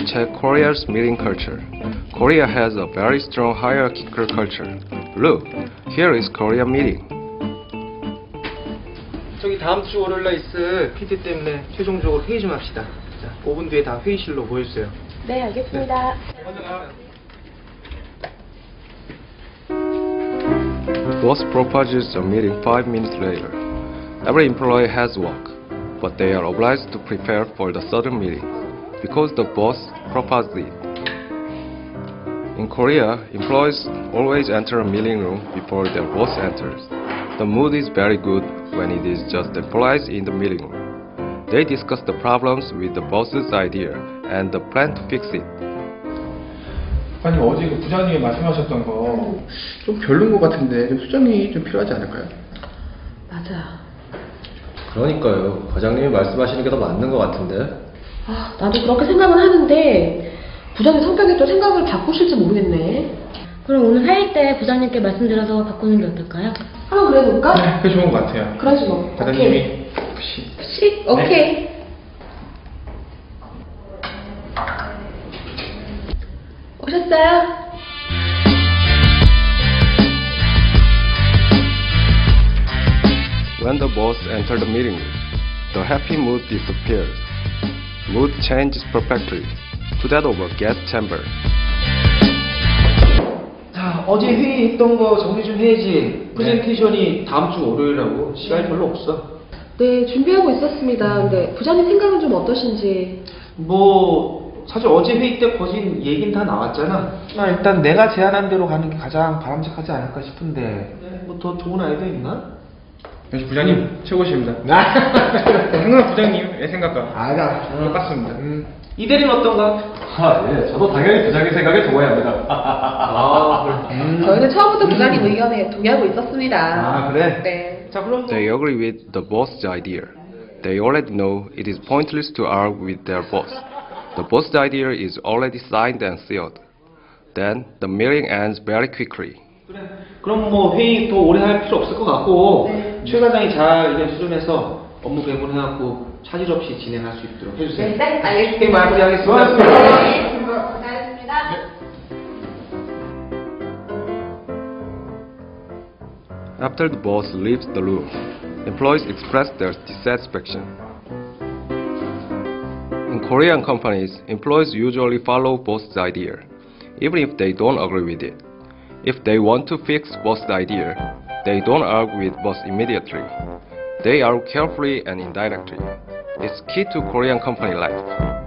we check Korea's meeting culture. Korea has a very strong hierarchical culture. Look, here is Korea meeting. 저기 다음 주 월요일 날 있을 PT 때문에 최종적으로 회의 좀 합시다. 자, 5분 뒤에 다 회의실로 모여주세요. 네, 알겠습니다. Boss proposes a meeting five minutes later. Every employee has work, but they are obliged to prepare for the sudden meeting because the boss proposed it. In Korea, employees always enter a meeting room before their boss enters. The mood is very good when it is just employees in the meeting room. They discuss the problems with the boss's idea and the plan to fix it. 아니 어제 그 부장님이 말씀하셨던 거 좀 별론 것 같은데 좀 수정이 좀 필요하지 않을까요? 맞아. 그러니까요. 과장님이 말씀하시는 게 더 맞는 것 같은데. 아, 나도 그렇게 생각은 하는데 부장님 성격이 또 생각을 바꾸실지 모르겠네. 그럼 오늘 회의 때 부장님께 말씀드려서 바꾸는 게 어떨까요? 한번 그래볼까? 네, 그게 좋은 것 같아요. 그러지 뭐. 과장님이 혹시 시, 오케이. 오셨어요? When the boss enters the meeting room, the happy mood disappears. Mood changes perfectly to that of a gas chamber. 자, 어제 회의 했던 거 정리 좀 해야지. 프레젠테이션이 다음 주 월요일이라고 시간이 별로 없어. 네, 준비하고 있었습니다. 근데 부장님 생각은 좀 어떠신지. 뭐 사실 어제 회의 때 거진 얘긴 다 나왔잖아. 아, 일단 내가 제안한 대로 가는 게 가장 바람직하지 않을까 싶은데 뭐 더 좋은 아이디어 있나? 역시 부장님 최고십니다. 항상 부장님의 생각과 아가 똑같습니다. 이 대리는 어떤가? 아, 예. 저도 당연히 부장님 생각에 동의합니다 아, 그래. 저희는 처음부터 부장님 의견에 동의하고 있었습니다. 아 그래? 네. 자, 그럼 뭐 They agree with the boss's idea. They already know it is pointless to argue with their boss. The boss's idea is already signed and sealed. Then the meeting ends very quickly. 그럼 뭐 회의 더 오래 할 필요 없을 것 같고 최 과장이 잘 의견 수렴해서 업무 배분해갖고 차질 없이 진행할 수 있도록 해주세요. 네, 알겠습니다. 네, 마무리하겠습니다. 네, 고생하셨습니다. After the boss leaves the room, employees express their dissatisfaction. In Korean companies, employees usually follow boss's idea, even if they don't agree with it. If they want to fix boss's idea, they don't argue with boss immediately. They argue carefully and indirectly. It's key to Korean company life.